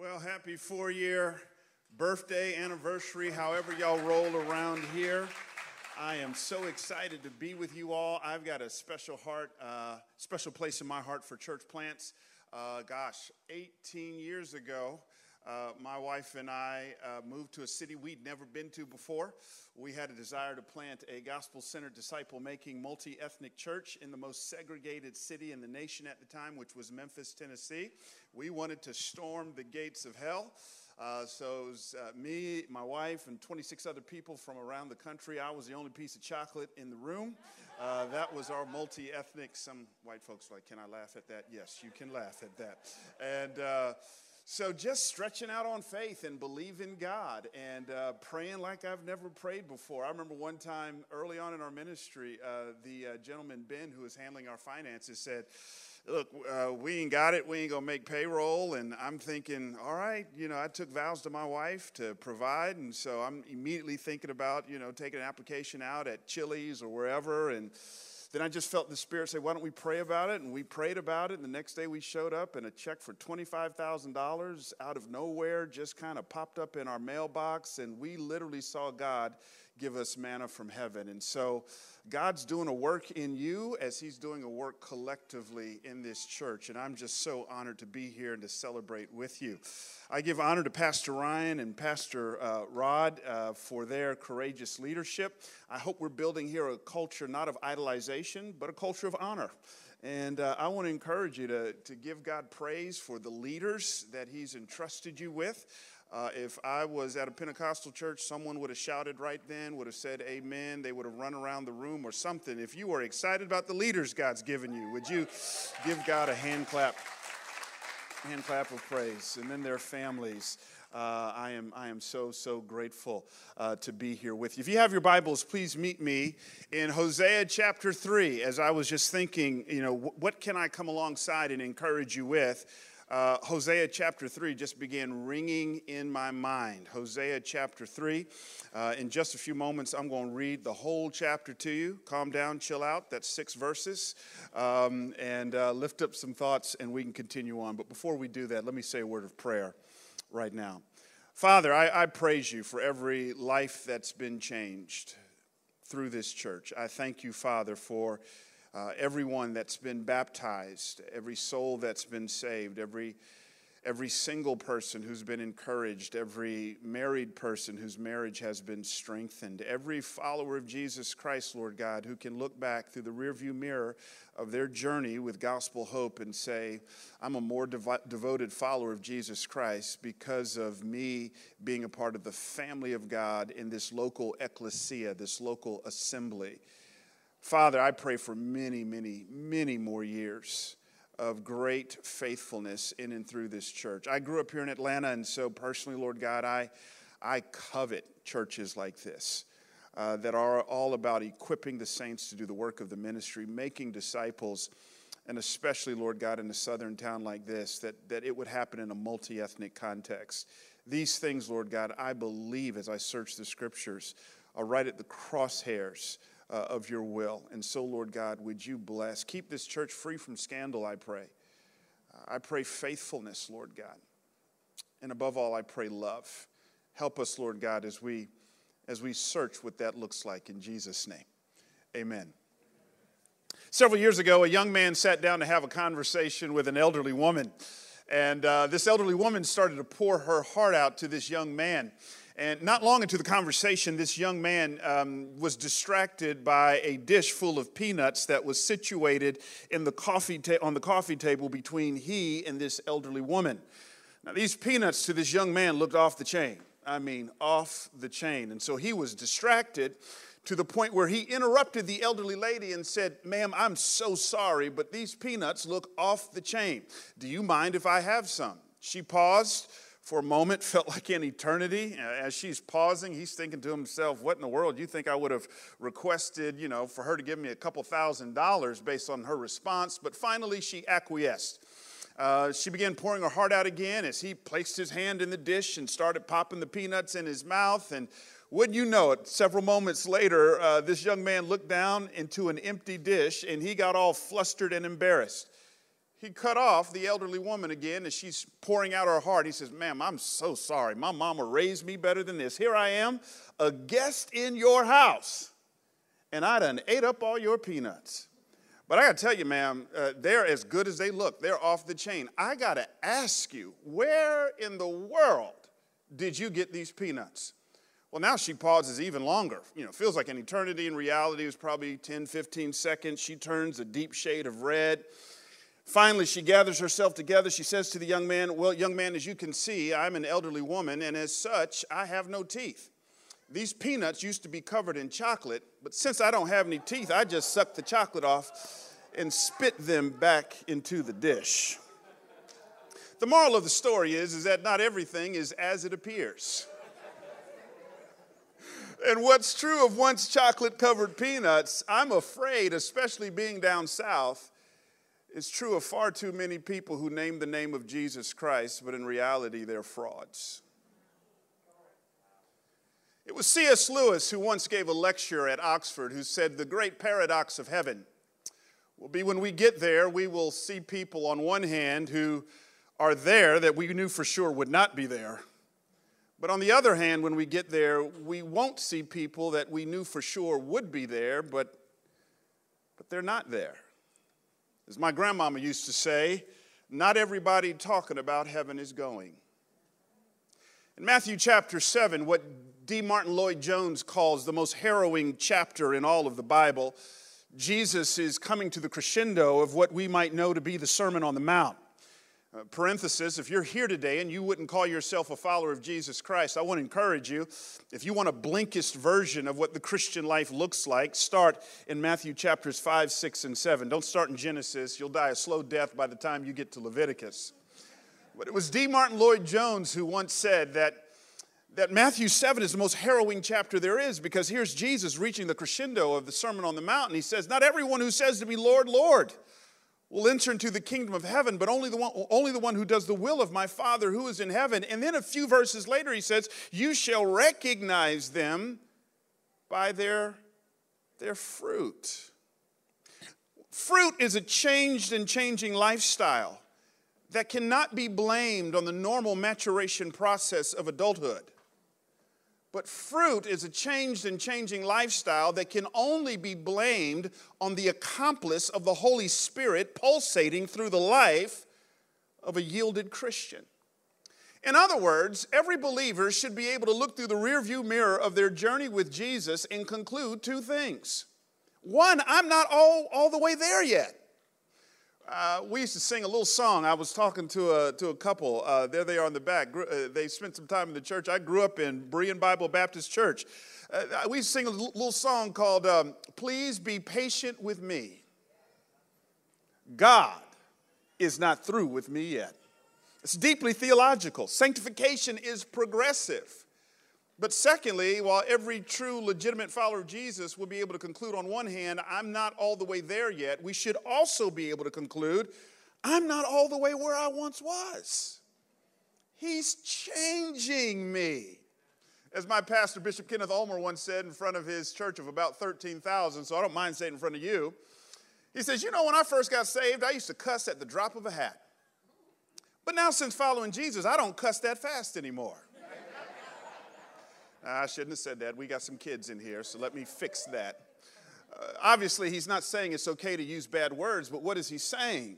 Well, happy four year birthday, anniversary, however y'all roll around here. I am so excited to be with you all. I've got a special heart, uh, special place in my heart for church plants. Uh, gosh, 18 years ago, uh, my wife and I uh, moved to a city we'd never been to before. We had a desire to plant a gospel centered, disciple making, multi ethnic church in the most segregated city in the nation at the time, which was Memphis, Tennessee. We wanted to storm the gates of hell. Uh, so it was uh, me, my wife, and 26 other people from around the country. I was the only piece of chocolate in the room. Uh, that was our multi ethnic. Some white folks like, Can I laugh at that? Yes, you can laugh at that. And uh, so just stretching out on faith and believing God and uh, praying like I've never prayed before. I remember one time early on in our ministry, uh, the uh, gentleman, Ben, who was handling our finances, said, look, uh, we ain't got it. We ain't going to make payroll. And I'm thinking, all right, you know, I took vows to my wife to provide. And so I'm immediately thinking about, you know, taking an application out at Chili's or wherever. And then I just felt the Spirit say, why don't we pray about it? And we prayed about it. And the next day we showed up and a check for $25,000 out of nowhere just kind of popped up in our mailbox. And we literally saw God give us manna from heaven. And so God's doing a work in you as He's doing a work collectively in this church. And I'm just so honored to be here and to celebrate with you. I give honor to Pastor Ryan and Pastor uh, Rod uh, for their courageous leadership. I hope we're building here a culture not of idolization, but a culture of honor. And uh, I want to encourage you to, to give God praise for the leaders that He's entrusted you with. Uh, if I was at a Pentecostal church, someone would have shouted right then, would have said amen. They would have run around the room or something. If you are excited about the leaders God's given you, would you give God a hand clap? Hand clap of praise. And then their families. Uh, I, am, I am so, so grateful uh, to be here with you. If you have your Bibles, please meet me in Hosea chapter 3. As I was just thinking, you know, what can I come alongside and encourage you with? Uh, Hosea chapter 3 just began ringing in my mind. Hosea chapter 3. Uh, in just a few moments, I'm going to read the whole chapter to you. Calm down, chill out. That's six verses. Um, and uh, lift up some thoughts, and we can continue on. But before we do that, let me say a word of prayer right now. Father, I, I praise you for every life that's been changed through this church. I thank you, Father, for uh, everyone that's been baptized, every soul that's been saved, every, every single person who's been encouraged, every married person whose marriage has been strengthened, every follower of Jesus Christ, Lord God, who can look back through the rearview mirror of their journey with gospel hope and say, I'm a more devo- devoted follower of Jesus Christ because of me being a part of the family of God in this local ecclesia, this local assembly. Father, I pray for many, many, many more years of great faithfulness in and through this church. I grew up here in Atlanta, and so personally, Lord God, I, I covet churches like this. Uh, that are all about equipping the saints to do the work of the ministry, making disciples, and especially, Lord God, in a southern town like this, that, that it would happen in a multi ethnic context. These things, Lord God, I believe as I search the scriptures, are right at the crosshairs uh, of your will. And so, Lord God, would you bless? Keep this church free from scandal, I pray. Uh, I pray faithfulness, Lord God. And above all, I pray love. Help us, Lord God, as we as we search what that looks like in Jesus' name. Amen. Several years ago, a young man sat down to have a conversation with an elderly woman. And uh, this elderly woman started to pour her heart out to this young man. And not long into the conversation, this young man um, was distracted by a dish full of peanuts that was situated in the coffee ta- on the coffee table between he and this elderly woman. Now, these peanuts to this young man looked off the chain. I mean, off the chain. And so he was distracted to the point where he interrupted the elderly lady and said, Ma'am, I'm so sorry, but these peanuts look off the chain. Do you mind if I have some? She paused for a moment felt like an eternity. As she's pausing, he's thinking to himself, What in the world? You think I would have requested, you know, for her to give me a couple thousand dollars based on her response? But finally, she acquiesced. Uh, she began pouring her heart out again as he placed his hand in the dish and started popping the peanuts in his mouth. And wouldn't you know it, several moments later, uh, this young man looked down into an empty dish and he got all flustered and embarrassed. He cut off the elderly woman again and she's pouring out her heart. He says, Ma'am, I'm so sorry. My mama raised me better than this. Here I am, a guest in your house, and I done ate up all your peanuts. But I gotta tell you, ma'am, uh, they're as good as they look. They're off the chain. I gotta ask you, where in the world did you get these peanuts? Well, now she pauses even longer. You know, feels like an eternity. In reality, it was probably 10, 15 seconds. She turns a deep shade of red. Finally, she gathers herself together. She says to the young man, Well, young man, as you can see, I'm an elderly woman, and as such, I have no teeth. These peanuts used to be covered in chocolate, but since I don't have any teeth, I just suck the chocolate off and spit them back into the dish. The moral of the story is, is that not everything is as it appears. And what's true of once chocolate covered peanuts, I'm afraid, especially being down south, is true of far too many people who name the name of Jesus Christ, but in reality, they're frauds. It was C.S. Lewis who once gave a lecture at Oxford who said, The great paradox of heaven will be when we get there, we will see people on one hand who are there that we knew for sure would not be there. But on the other hand, when we get there, we won't see people that we knew for sure would be there, but, but they're not there. As my grandmama used to say, not everybody talking about heaven is going. In Matthew chapter 7, what D. Martyn Lloyd Jones calls the most harrowing chapter in all of the Bible, Jesus is coming to the crescendo of what we might know to be the Sermon on the Mount. Uh, parenthesis, if you're here today and you wouldn't call yourself a follower of Jesus Christ, I want to encourage you. If you want a Blinkist version of what the Christian life looks like, start in Matthew chapters 5, 6, and 7. Don't start in Genesis. You'll die a slow death by the time you get to Leviticus. But it was D. Martyn Lloyd Jones who once said that, that Matthew 7 is the most harrowing chapter there is because here's Jesus reaching the crescendo of the Sermon on the Mount, and he says, Not everyone who says to me, Lord, Lord, will enter into the kingdom of heaven, but only the one, only the one who does the will of my Father who is in heaven. And then a few verses later, he says, You shall recognize them by their, their fruit. Fruit is a changed and changing lifestyle that cannot be blamed on the normal maturation process of adulthood. But fruit is a changed and changing lifestyle that can only be blamed on the accomplice of the Holy Spirit pulsating through the life of a yielded Christian. In other words, every believer should be able to look through the rearview mirror of their journey with Jesus and conclude two things. One, I'm not all, all the way there yet. Uh, we used to sing a little song. I was talking to a, to a couple. Uh, there they are in the back. Uh, they spent some time in the church. I grew up in Berean Bible Baptist Church. Uh, we used to sing a little song called um, Please Be Patient with Me. God is not through with me yet. It's deeply theological. Sanctification is progressive. But secondly, while every true, legitimate follower of Jesus will be able to conclude on one hand, I'm not all the way there yet, we should also be able to conclude, I'm not all the way where I once was. He's changing me. As my pastor, Bishop Kenneth Ulmer, once said in front of his church of about 13,000, so I don't mind saying in front of you, he says, You know, when I first got saved, I used to cuss at the drop of a hat. But now, since following Jesus, I don't cuss that fast anymore. I shouldn't have said that. We got some kids in here, so let me fix that. Uh, obviously, he's not saying it's okay to use bad words, but what is he saying?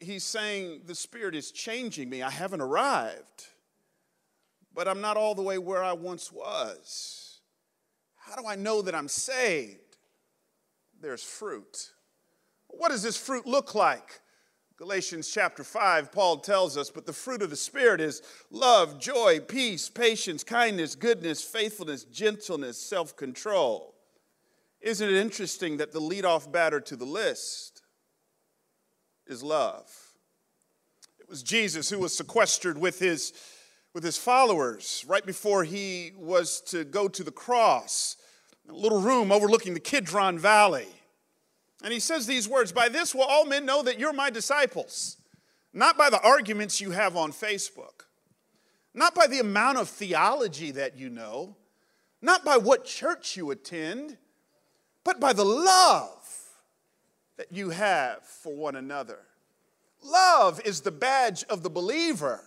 He's saying the Spirit is changing me. I haven't arrived, but I'm not all the way where I once was. How do I know that I'm saved? There's fruit. What does this fruit look like? Galatians chapter 5, Paul tells us, but the fruit of the Spirit is love, joy, peace, patience, kindness, goodness, faithfulness, gentleness, self control. Isn't it interesting that the lead-off batter to the list is love? It was Jesus who was sequestered with his, with his followers right before he was to go to the cross. A little room overlooking the Kidron Valley. And he says these words By this will all men know that you're my disciples, not by the arguments you have on Facebook, not by the amount of theology that you know, not by what church you attend, but by the love that you have for one another. Love is the badge of the believer.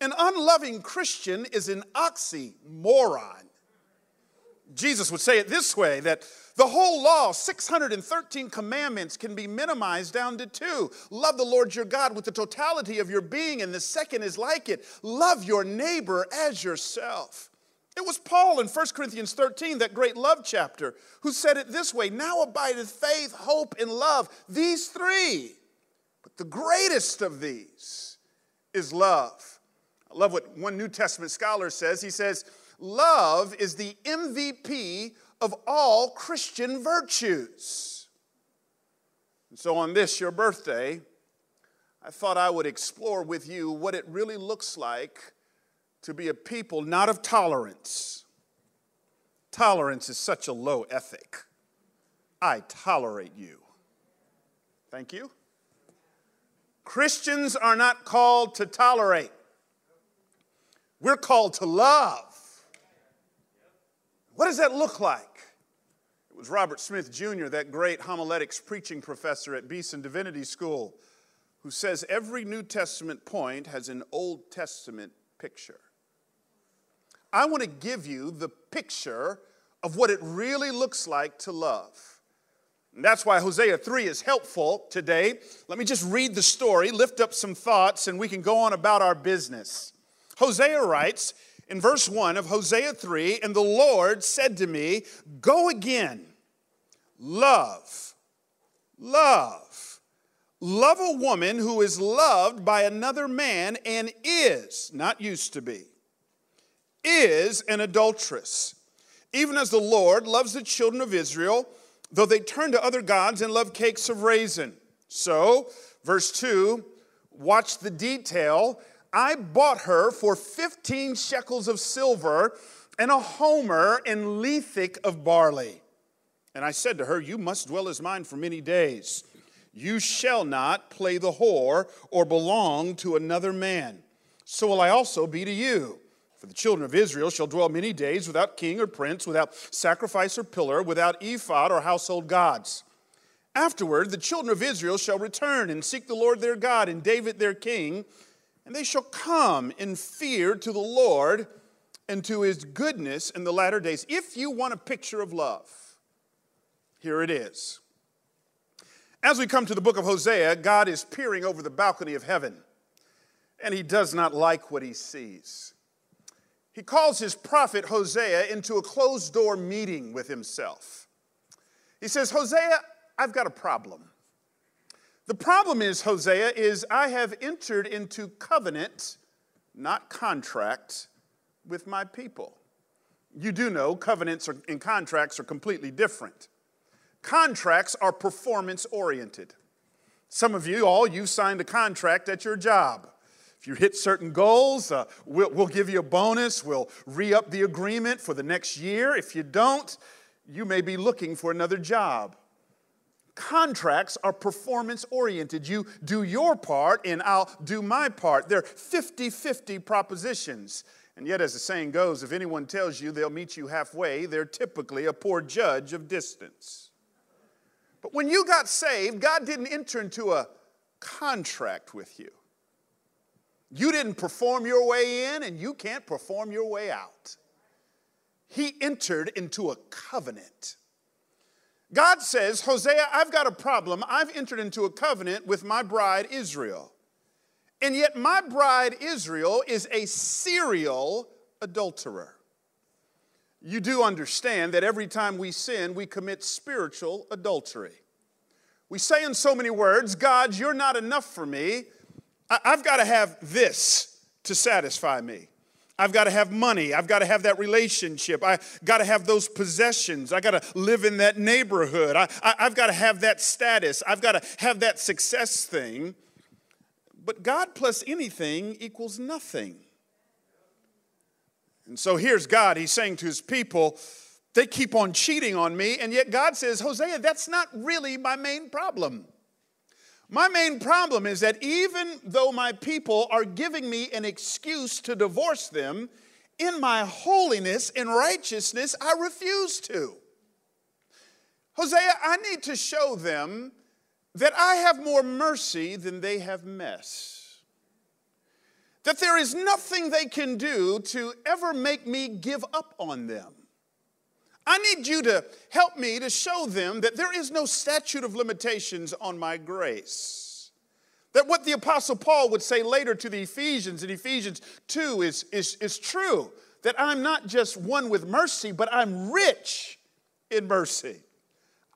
An unloving Christian is an oxymoron. Jesus would say it this way that the whole law, 613 commandments, can be minimized down to two. Love the Lord your God with the totality of your being, and the second is like it love your neighbor as yourself. It was Paul in 1 Corinthians 13, that great love chapter, who said it this way Now abideth faith, hope, and love, these three. But the greatest of these is love. I love what one New Testament scholar says. He says, Love is the MVP of all Christian virtues. And so, on this, your birthday, I thought I would explore with you what it really looks like to be a people not of tolerance. Tolerance is such a low ethic. I tolerate you. Thank you. Christians are not called to tolerate, we're called to love. What does that look like? It was Robert Smith Jr., that great homiletics preaching professor at Beeson Divinity School, who says every New Testament point has an Old Testament picture. I want to give you the picture of what it really looks like to love. And that's why Hosea 3 is helpful today. Let me just read the story, lift up some thoughts, and we can go on about our business. Hosea writes in verse 1 of Hosea 3 And the Lord said to me, Go again, love, love, love a woman who is loved by another man and is, not used to be is an adulteress, even as the Lord loves the children of Israel, though they turn to other gods and love cakes of raisin. So, verse 2, watch the detail. I bought her for 15 shekels of silver and a homer and lethech of barley. And I said to her, You must dwell as mine for many days. You shall not play the whore or belong to another man. So will I also be to you. For the children of Israel shall dwell many days without king or prince, without sacrifice or pillar, without ephod or household gods. Afterward, the children of Israel shall return and seek the Lord their God and David their king, and they shall come in fear to the Lord and to his goodness in the latter days. If you want a picture of love, here it is. As we come to the book of Hosea, God is peering over the balcony of heaven, and he does not like what he sees he calls his prophet Hosea into a closed door meeting with himself. He says, Hosea, I've got a problem. The problem is, Hosea, is I have entered into covenant, not contract, with my people. You do know covenants and contracts are completely different. Contracts are performance oriented. Some of you, all, you signed a contract at your job. If you hit certain goals, uh, we'll, we'll give you a bonus. We'll re up the agreement for the next year. If you don't, you may be looking for another job. Contracts are performance oriented. You do your part, and I'll do my part. They're 50 50 propositions. And yet, as the saying goes, if anyone tells you they'll meet you halfway, they're typically a poor judge of distance. But when you got saved, God didn't enter into a contract with you. You didn't perform your way in, and you can't perform your way out. He entered into a covenant. God says, Hosea, I've got a problem. I've entered into a covenant with my bride Israel. And yet, my bride Israel is a serial adulterer. You do understand that every time we sin, we commit spiritual adultery. We say in so many words, God, you're not enough for me. I've got to have this to satisfy me. I've got to have money. I've got to have that relationship. I got to have those possessions. I got to live in that neighborhood. I, I, have got to have that status. I've got to have that success thing. But God plus anything equals nothing. And so here's God. He's saying to his people, they keep on cheating on me. And yet God says, Hosea, that's not really my main problem. My main problem is that even though my people are giving me an excuse to divorce them, in my holiness and righteousness, I refuse to. Hosea, I need to show them that I have more mercy than they have mess. That there is nothing they can do to ever make me give up on them. I need you to help me to show them that there is no statute of limitations on my grace. That what the Apostle Paul would say later to the Ephesians in Ephesians 2 is, is, is true. That I'm not just one with mercy, but I'm rich in mercy.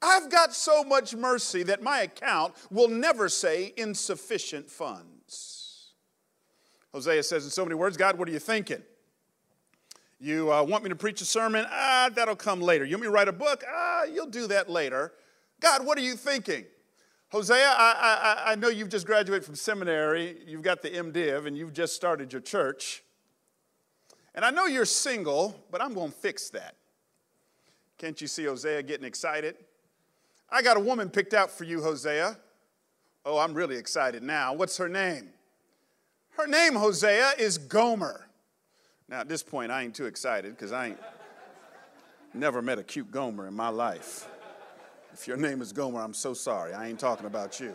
I've got so much mercy that my account will never say insufficient funds. Hosea says in so many words, God, what are you thinking? You uh, want me to preach a sermon? Ah, that'll come later. You want me to write a book? Ah, you'll do that later. God, what are you thinking? Hosea, I, I, I know you've just graduated from seminary, you've got the MDiv, and you've just started your church. And I know you're single, but I'm going to fix that. Can't you see Hosea getting excited? I got a woman picked out for you, Hosea. Oh, I'm really excited now. What's her name? Her name, Hosea, is Gomer. Now, at this point, I ain't too excited because I ain't never met a cute Gomer in my life. If your name is Gomer, I'm so sorry. I ain't talking about you.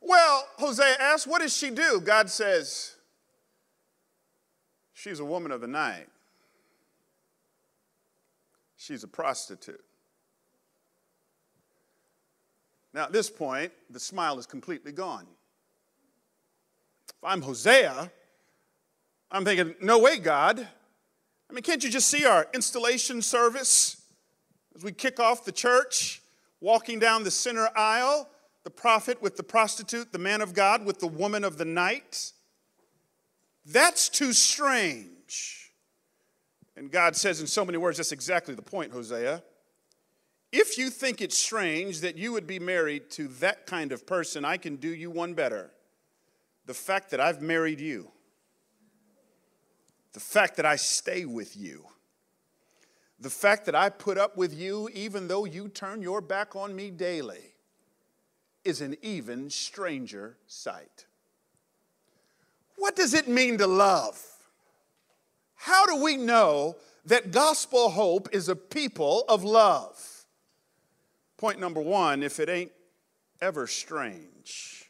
Well, Hosea asks, what does she do? God says, she's a woman of the night. She's a prostitute. Now, at this point, the smile is completely gone. If I'm Hosea, I'm thinking, no way, God. I mean, can't you just see our installation service as we kick off the church, walking down the center aisle, the prophet with the prostitute, the man of God with the woman of the night? That's too strange. And God says in so many words, that's exactly the point, Hosea. If you think it's strange that you would be married to that kind of person, I can do you one better the fact that I've married you, the fact that I stay with you, the fact that I put up with you even though you turn your back on me daily is an even stranger sight. What does it mean to love? How do we know that gospel hope is a people of love? Point number one if it ain't ever strange,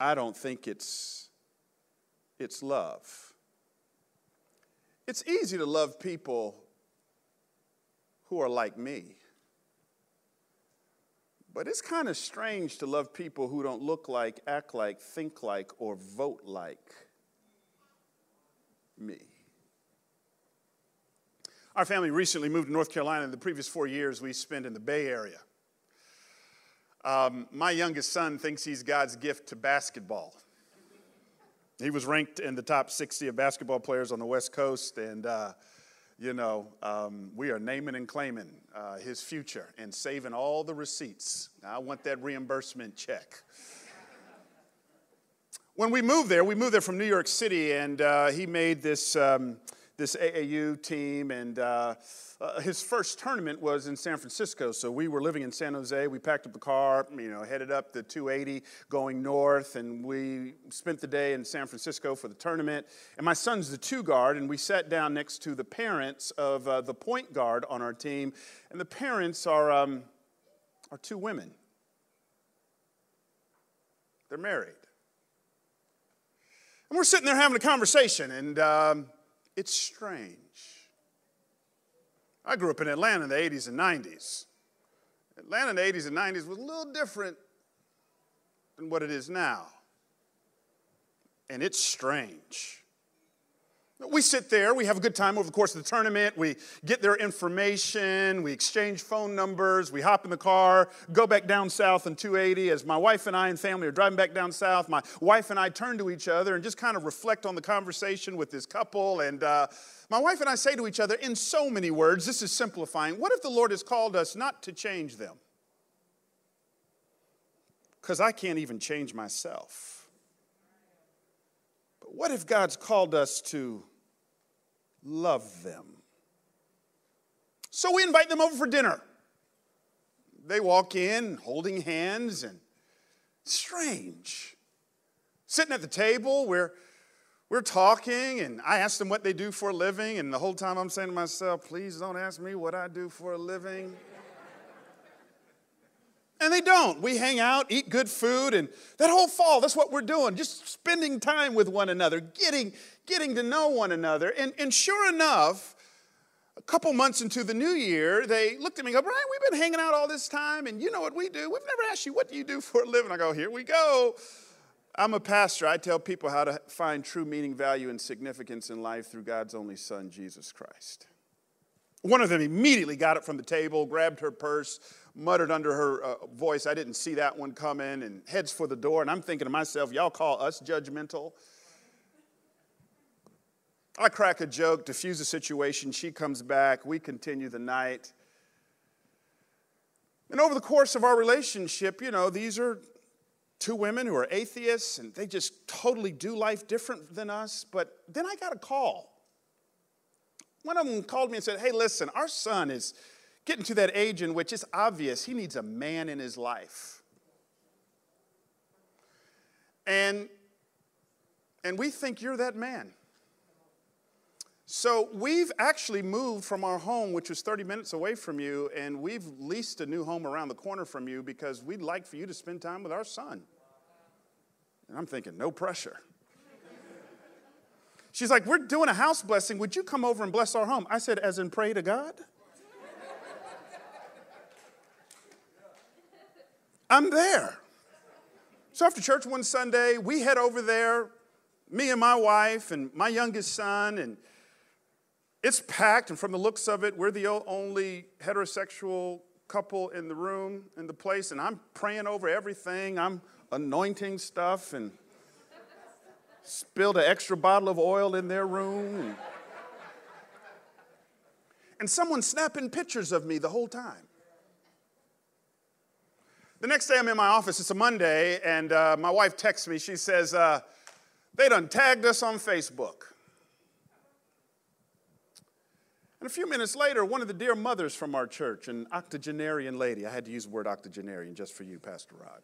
I don't think it's, it's love. It's easy to love people who are like me. But it's kind of strange to love people who don't look like, act like, think like, or vote like me. Our family recently moved to North Carolina. In the previous four years, we spent in the Bay Area. Um, my youngest son thinks he's God's gift to basketball. He was ranked in the top 60 of basketball players on the West Coast, and uh, you know, um, we are naming and claiming uh, his future and saving all the receipts. I want that reimbursement check. when we moved there, we moved there from New York City, and uh, he made this. Um, this AAU team, and uh, uh, his first tournament was in San Francisco. So we were living in San Jose. We packed up the car, you know, headed up the 280 going north, and we spent the day in San Francisco for the tournament. And my son's the two guard, and we sat down next to the parents of uh, the point guard on our team, and the parents are um, are two women. They're married. And we're sitting there having a conversation, and um, it's strange. I grew up in Atlanta in the 80s and 90s. Atlanta in the 80s and 90s was a little different than what it is now. And it's strange. We sit there, we have a good time over the course of the tournament, we get their information, we exchange phone numbers, we hop in the car, go back down south on 280. As my wife and I and family are driving back down south, my wife and I turn to each other and just kind of reflect on the conversation with this couple. And uh, my wife and I say to each other, in so many words, this is simplifying, what if the Lord has called us not to change them? Because I can't even change myself. But what if God's called us to love them. So we invite them over for dinner. They walk in holding hands and strange. Sitting at the table, we're, we're talking, and I ask them what they do for a living, and the whole time I'm saying to myself, please don't ask me what I do for a living. And they don't. We hang out, eat good food, and that whole fall, that's what we're doing, just spending time with one another, getting, getting to know one another. And, and sure enough, a couple months into the new year, they looked at me and go, Bryan, we've been hanging out all this time, and you know what we do. We've never asked you, what do you do for a living? I go, here we go. I'm a pastor. I tell people how to find true meaning, value, and significance in life through God's only Son, Jesus Christ. One of them immediately got up from the table, grabbed her purse, muttered under her uh, voice, I didn't see that one coming, and heads for the door. And I'm thinking to myself, y'all call us judgmental? I crack a joke, diffuse the situation. She comes back. We continue the night. And over the course of our relationship, you know, these are two women who are atheists and they just totally do life different than us. But then I got a call. One of them called me and said, Hey, listen, our son is getting to that age in which it's obvious he needs a man in his life. And, and we think you're that man. So we've actually moved from our home, which was 30 minutes away from you, and we've leased a new home around the corner from you because we'd like for you to spend time with our son. And I'm thinking, no pressure. She's like, We're doing a house blessing. Would you come over and bless our home? I said, As in pray to God? I'm there. So after church one Sunday, we head over there, me and my wife and my youngest son, and it's packed. And from the looks of it, we're the only heterosexual couple in the room, in the place, and I'm praying over everything. I'm anointing stuff and spilled an extra bottle of oil in their room. And someone's snapping pictures of me the whole time. The next day I'm in my office, it's a Monday, and uh, my wife texts me. She says, uh, They done tagged us on Facebook. And a few minutes later, one of the dear mothers from our church, an octogenarian lady, I had to use the word octogenarian just for you, Pastor Rod.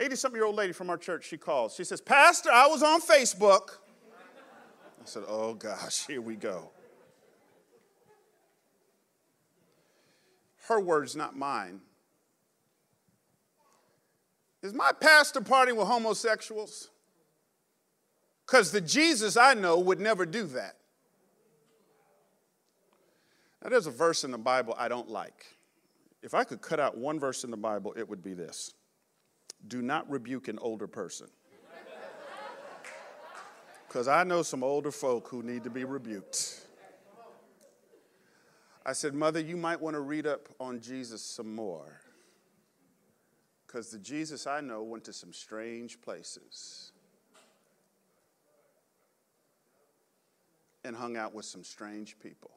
80 something year old lady from our church, she calls. She says, Pastor, I was on Facebook. I said, Oh gosh, here we go. her words, not mine. Is my pastor partying with homosexuals? Because the Jesus I know would never do that. Now, there's a verse in the Bible I don't like. If I could cut out one verse in the Bible, it would be this Do not rebuke an older person. Because I know some older folk who need to be rebuked. I said, Mother, you might want to read up on Jesus some more. Because the Jesus I know went to some strange places and hung out with some strange people.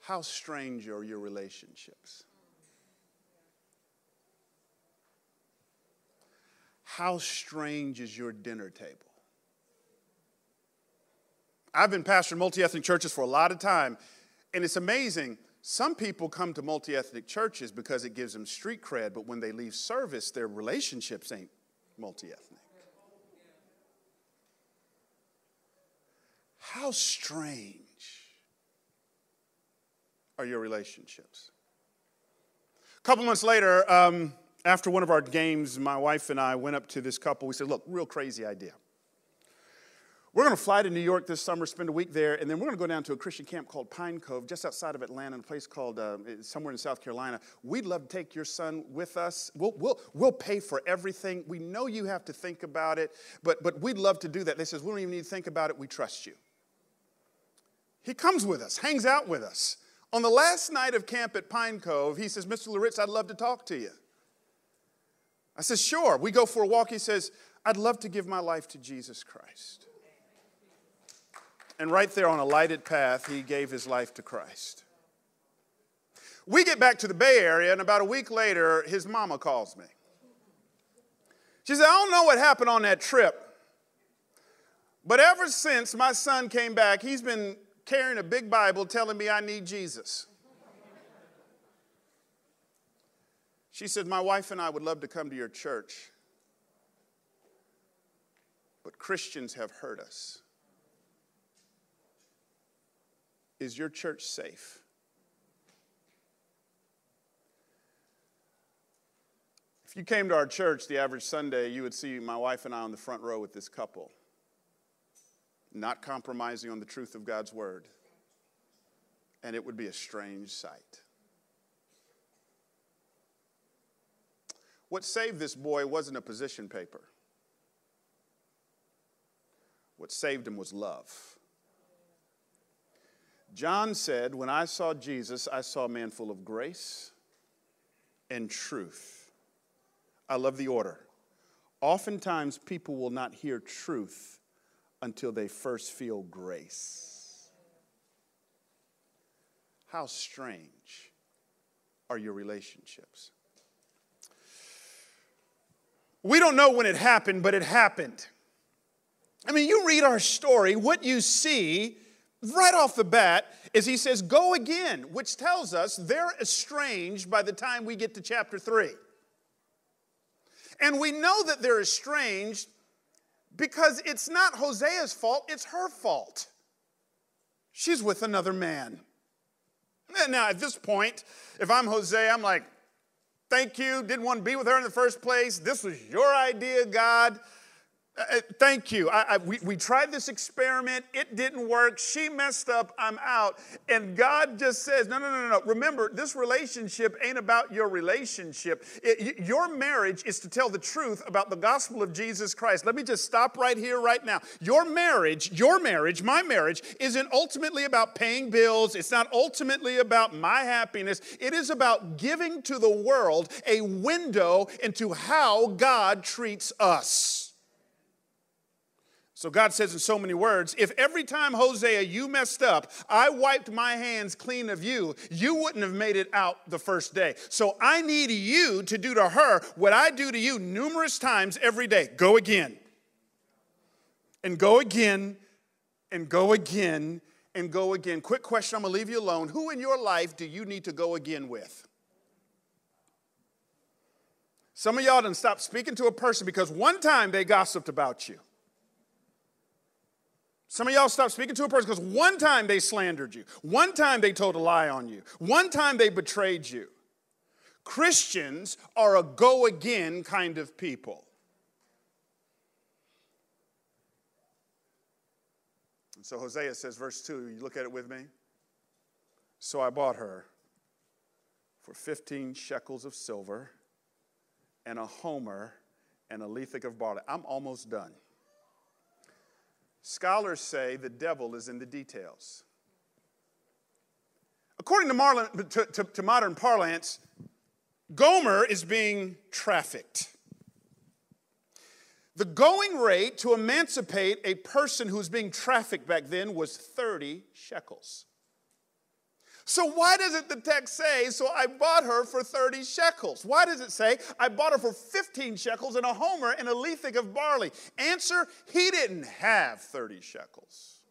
How strange are your relationships? How strange is your dinner table? I've been pastoring multi ethnic churches for a lot of time, and it's amazing. Some people come to multi ethnic churches because it gives them street cred, but when they leave service, their relationships ain't multi ethnic. How strange are your relationships? A couple months later, um, after one of our games, my wife and I went up to this couple. We said, Look, real crazy idea. We're going to fly to New York this summer, spend a week there, and then we're going to go down to a Christian camp called Pine Cove, just outside of Atlanta, in a place called uh, somewhere in South Carolina. We'd love to take your son with us. We'll, we'll, we'll pay for everything. We know you have to think about it, but, but we'd love to do that. They says, we don't even need to think about it. We trust you. He comes with us, hangs out with us. On the last night of camp at Pine Cove, he says, Mr. Loritts, I'd love to talk to you. I says, sure. We go for a walk. He says, I'd love to give my life to Jesus Christ. And right there on a lighted path, he gave his life to Christ. We get back to the Bay Area, and about a week later, his mama calls me. She said, I don't know what happened on that trip, but ever since my son came back, he's been carrying a big Bible telling me I need Jesus. She said, My wife and I would love to come to your church, but Christians have hurt us. Is your church safe? If you came to our church the average Sunday, you would see my wife and I on the front row with this couple not compromising on the truth of God's word. And it would be a strange sight. What saved this boy wasn't a position paper. What saved him was love. John said, When I saw Jesus, I saw a man full of grace and truth. I love the order. Oftentimes, people will not hear truth until they first feel grace. How strange are your relationships? We don't know when it happened, but it happened. I mean, you read our story, what you see right off the bat is he says, Go again, which tells us they're estranged by the time we get to chapter 3. And we know that they're estranged because it's not Hosea's fault, it's her fault. She's with another man. Now, at this point, if I'm Hosea, I'm like, thank you, didn't want to be with her in the first place. This was your idea, God. Uh, uh, thank you. I, I, we, we tried this experiment. It didn't work. She messed up. I'm out. And God just says, no, no, no, no. Remember, this relationship ain't about your relationship. It, your marriage is to tell the truth about the gospel of Jesus Christ. Let me just stop right here, right now. Your marriage, your marriage, my marriage, isn't ultimately about paying bills. It's not ultimately about my happiness. It is about giving to the world a window into how God treats us. So God says in so many words, if every time Hosea you messed up, I wiped my hands clean of you, you wouldn't have made it out the first day. So I need you to do to her what I do to you numerous times every day. Go again. And go again and go again and go again. Quick question, I'm going to leave you alone. Who in your life do you need to go again with? Some of y'all done stopped speaking to a person because one time they gossiped about you. Some of y'all stop speaking to a person because one time they slandered you, one time they told a lie on you, one time they betrayed you. Christians are a go again kind of people. And so Hosea says, verse 2, you look at it with me. So I bought her for 15 shekels of silver and a homer and a lethech of barley. I'm almost done. Scholars say the devil is in the details. According to, Marlon, to, to, to modern parlance, Gomer is being trafficked. The going rate to emancipate a person who was being trafficked back then was 30 shekels. So, why doesn't the text say, So I bought her for 30 shekels? Why does it say, I bought her for 15 shekels and a homer and a lethech of barley? Answer, he didn't have 30 shekels.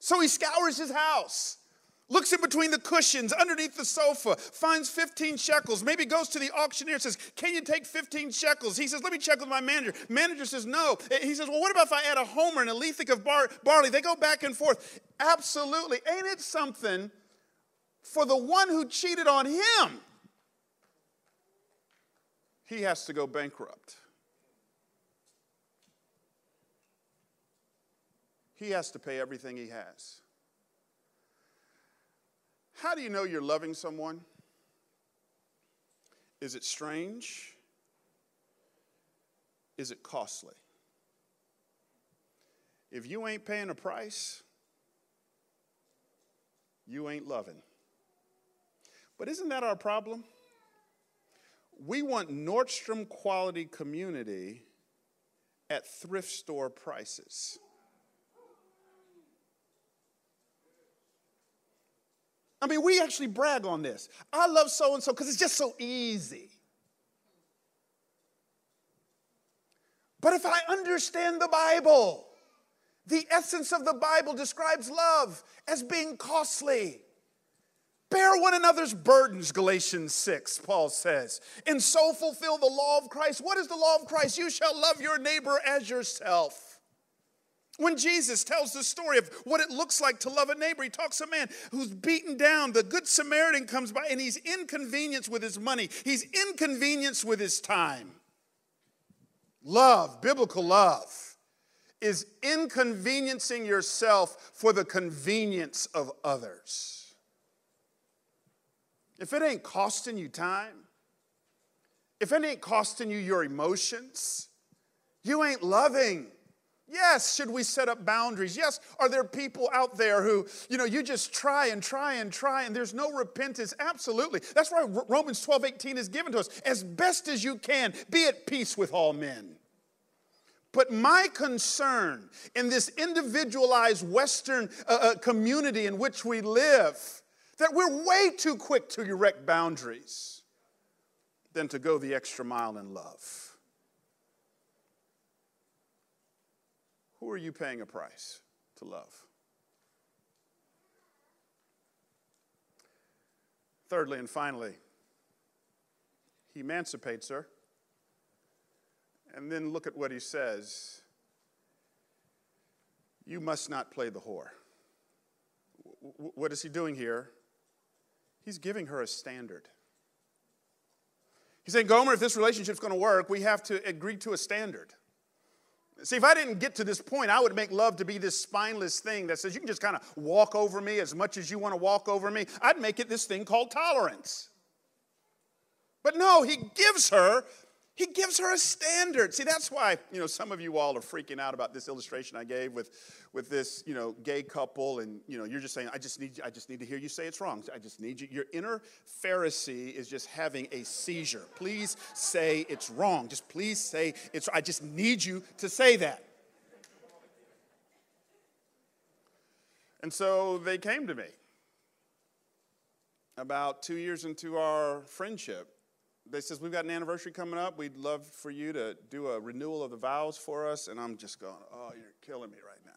So he scours his house, looks in between the cushions, underneath the sofa, finds 15 shekels, maybe goes to the auctioneer says, Can you take 15 shekels? He says, Let me check with my manager. Manager says, No. He says, Well, what about if I add a homer and a lethech of bar- barley? They go back and forth. Absolutely. Ain't it something for the one who cheated on him? He has to go bankrupt. He has to pay everything he has. How do you know you're loving someone? Is it strange? Is it costly? If you ain't paying a price, you ain't loving. But isn't that our problem? We want Nordstrom quality community at thrift store prices. I mean, we actually brag on this. I love so and so because it's just so easy. But if I understand the Bible, the essence of the Bible describes love as being costly. Bear one another's burdens, Galatians 6, Paul says, and so fulfill the law of Christ. What is the law of Christ? You shall love your neighbor as yourself. When Jesus tells the story of what it looks like to love a neighbor, he talks a man who's beaten down. The good Samaritan comes by and he's inconvenienced with his money, he's inconvenienced with his time. Love, biblical love, is inconveniencing yourself for the convenience of others. If it ain't costing you time, if it ain't costing you your emotions, you ain't loving. Yes, should we set up boundaries? Yes, are there people out there who, you know, you just try and try and try and there's no repentance? Absolutely. That's why Romans 12 18 is given to us. As best as you can, be at peace with all men. But my concern in this individualized Western uh, uh, community in which we live, that we're way too quick to erect boundaries than to go the extra mile in love. Who are you paying a price to love? Thirdly and finally, he emancipates her. And then look at what he says You must not play the whore. What is he doing here? He's giving her a standard. He's saying, Gomer, if this relationship's going to work, we have to agree to a standard. See, if I didn't get to this point, I would make love to be this spineless thing that says you can just kind of walk over me as much as you want to walk over me. I'd make it this thing called tolerance. But no, he gives her he gives her a standard. See, that's why, you know, some of you all are freaking out about this illustration I gave with, with this, you know, gay couple, and you know, you're just saying, I just need I just need to hear you say it's wrong. I just need you. Your inner Pharisee is just having a seizure. Please say it's wrong. Just please say it's I just need you to say that. And so they came to me about two years into our friendship they says we've got an anniversary coming up. We'd love for you to do a renewal of the vows for us. And i'm just going oh you're killing me right now.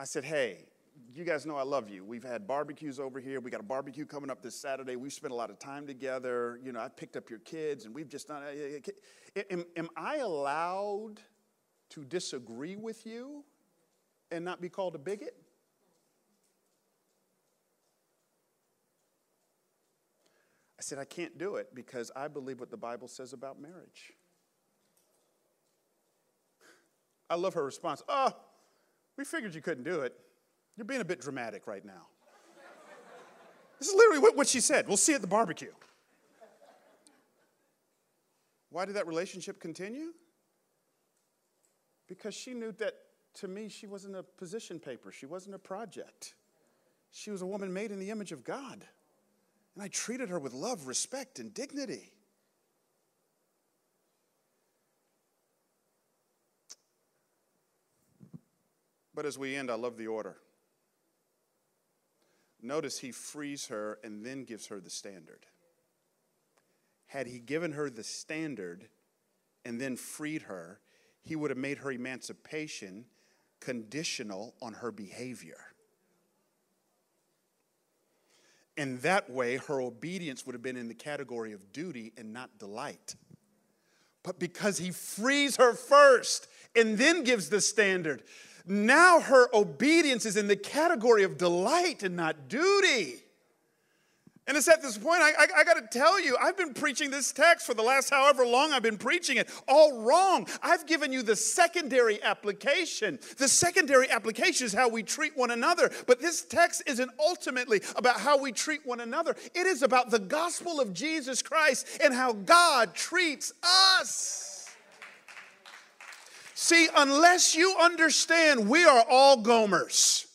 I said hey you guys know i love you. We've had barbecues over here. We got a barbecue coming up this saturday. We've spent a lot of time together. You know i picked up your kids and we've just done eh, eh, eh, am, am i allowed to disagree with you and not be called a bigot said, I can't do it because I believe what the Bible says about marriage. I love her response. Oh, we figured you couldn't do it. You're being a bit dramatic right now. this is literally what, what she said. We'll see at the barbecue. Why did that relationship continue? Because she knew that to me, she wasn't a position paper, she wasn't a project. She was a woman made in the image of God. And I treated her with love, respect, and dignity. But as we end, I love the order. Notice he frees her and then gives her the standard. Had he given her the standard and then freed her, he would have made her emancipation conditional on her behavior. And that way, her obedience would have been in the category of duty and not delight. But because he frees her first and then gives the standard, now her obedience is in the category of delight and not duty. And it's at this point, I, I, I got to tell you, I've been preaching this text for the last however long I've been preaching it, all wrong. I've given you the secondary application. The secondary application is how we treat one another. But this text isn't ultimately about how we treat one another, it is about the gospel of Jesus Christ and how God treats us. See, unless you understand, we are all Gomers.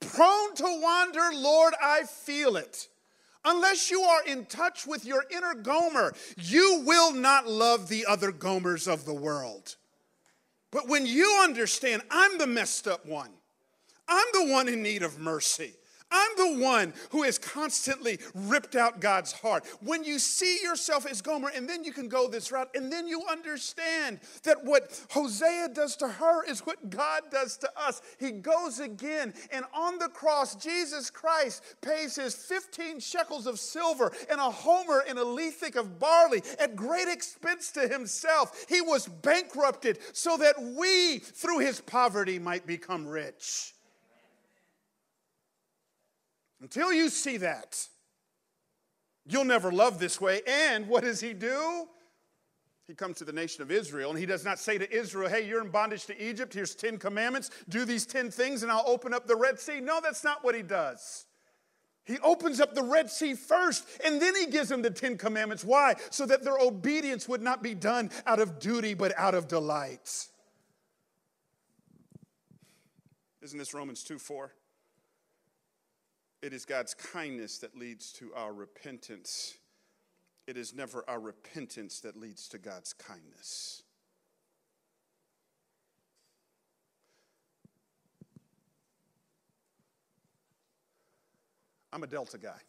Prone to wander, Lord, I feel it. Unless you are in touch with your inner Gomer, you will not love the other Gomers of the world. But when you understand, I'm the messed up one, I'm the one in need of mercy. I'm the one who has constantly ripped out God's heart. When you see yourself as Gomer, and then you can go this route, and then you understand that what Hosea does to her is what God does to us. He goes again, and on the cross, Jesus Christ pays his 15 shekels of silver and a homer and a lethech of barley at great expense to himself. He was bankrupted so that we, through his poverty, might become rich. Until you see that, you'll never love this way. And what does he do? He comes to the nation of Israel and he does not say to Israel, Hey, you're in bondage to Egypt. Here's 10 commandments. Do these 10 things and I'll open up the Red Sea. No, that's not what he does. He opens up the Red Sea first and then he gives them the 10 commandments. Why? So that their obedience would not be done out of duty but out of delight. Isn't this Romans 2 4? It is God's kindness that leads to our repentance. It is never our repentance that leads to God's kindness. I'm a Delta guy.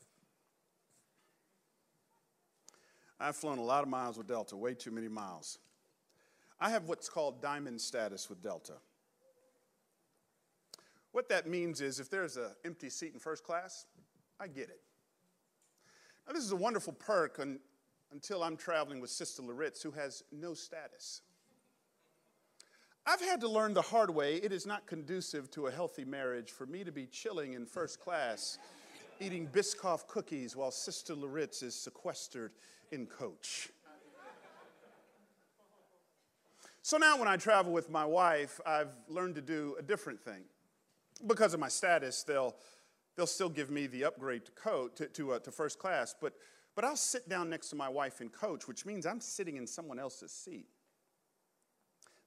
I've flown a lot of miles with Delta, way too many miles. I have what's called diamond status with Delta. What that means is if there's an empty seat in first class, I get it. Now, this is a wonderful perk un, until I'm traveling with Sister Loritts, who has no status. I've had to learn the hard way it is not conducive to a healthy marriage for me to be chilling in first class, eating Biscoff cookies while Sister Loritts is sequestered in coach. So now, when I travel with my wife, I've learned to do a different thing because of my status, they'll, they'll still give me the upgrade to, coach, to, to, uh, to first class, but, but I'll sit down next to my wife in coach, which means I'm sitting in someone else's seat.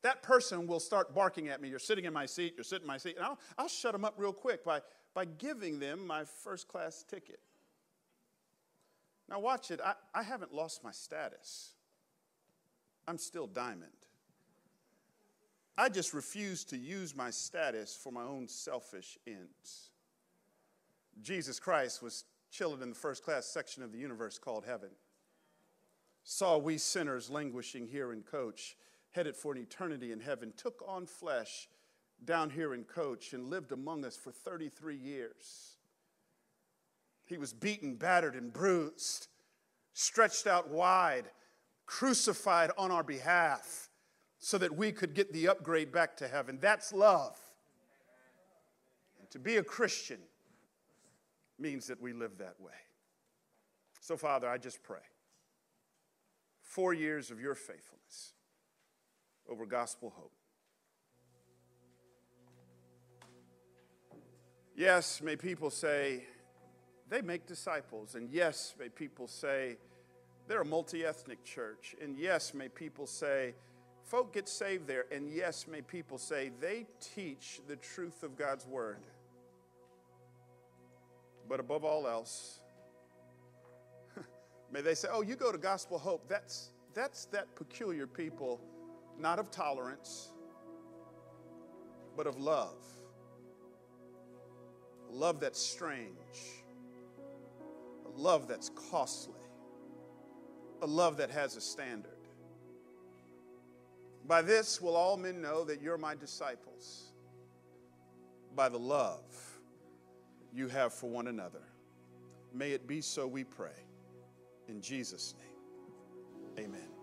That person will start barking at me. You're sitting in my seat, you're sitting in my seat. And I'll, I'll shut them up real quick by, by giving them my first class ticket. Now, watch it. I, I haven't lost my status, I'm still diamond. I just refuse to use my status for my own selfish ends. Jesus Christ was chilling in the first class section of the universe called heaven. Saw we sinners languishing here in coach, headed for an eternity in heaven, took on flesh down here in coach and lived among us for 33 years. He was beaten, battered, and bruised, stretched out wide, crucified on our behalf so that we could get the upgrade back to heaven. That's love. And to be a Christian means that we live that way. So, Father, I just pray. Four years of your faithfulness over gospel hope. Yes, may people say they make disciples. And yes, may people say they're a multi ethnic church. And yes, may people say folk get saved there, and yes, may people say they teach the truth of God's word. But above all else, may they say, oh, you go to Gospel Hope. That's, that's that peculiar people, not of tolerance, but of love. A love that's strange, a love that's costly, a love that has a standard. By this will all men know that you're my disciples, by the love you have for one another. May it be so, we pray. In Jesus' name, amen.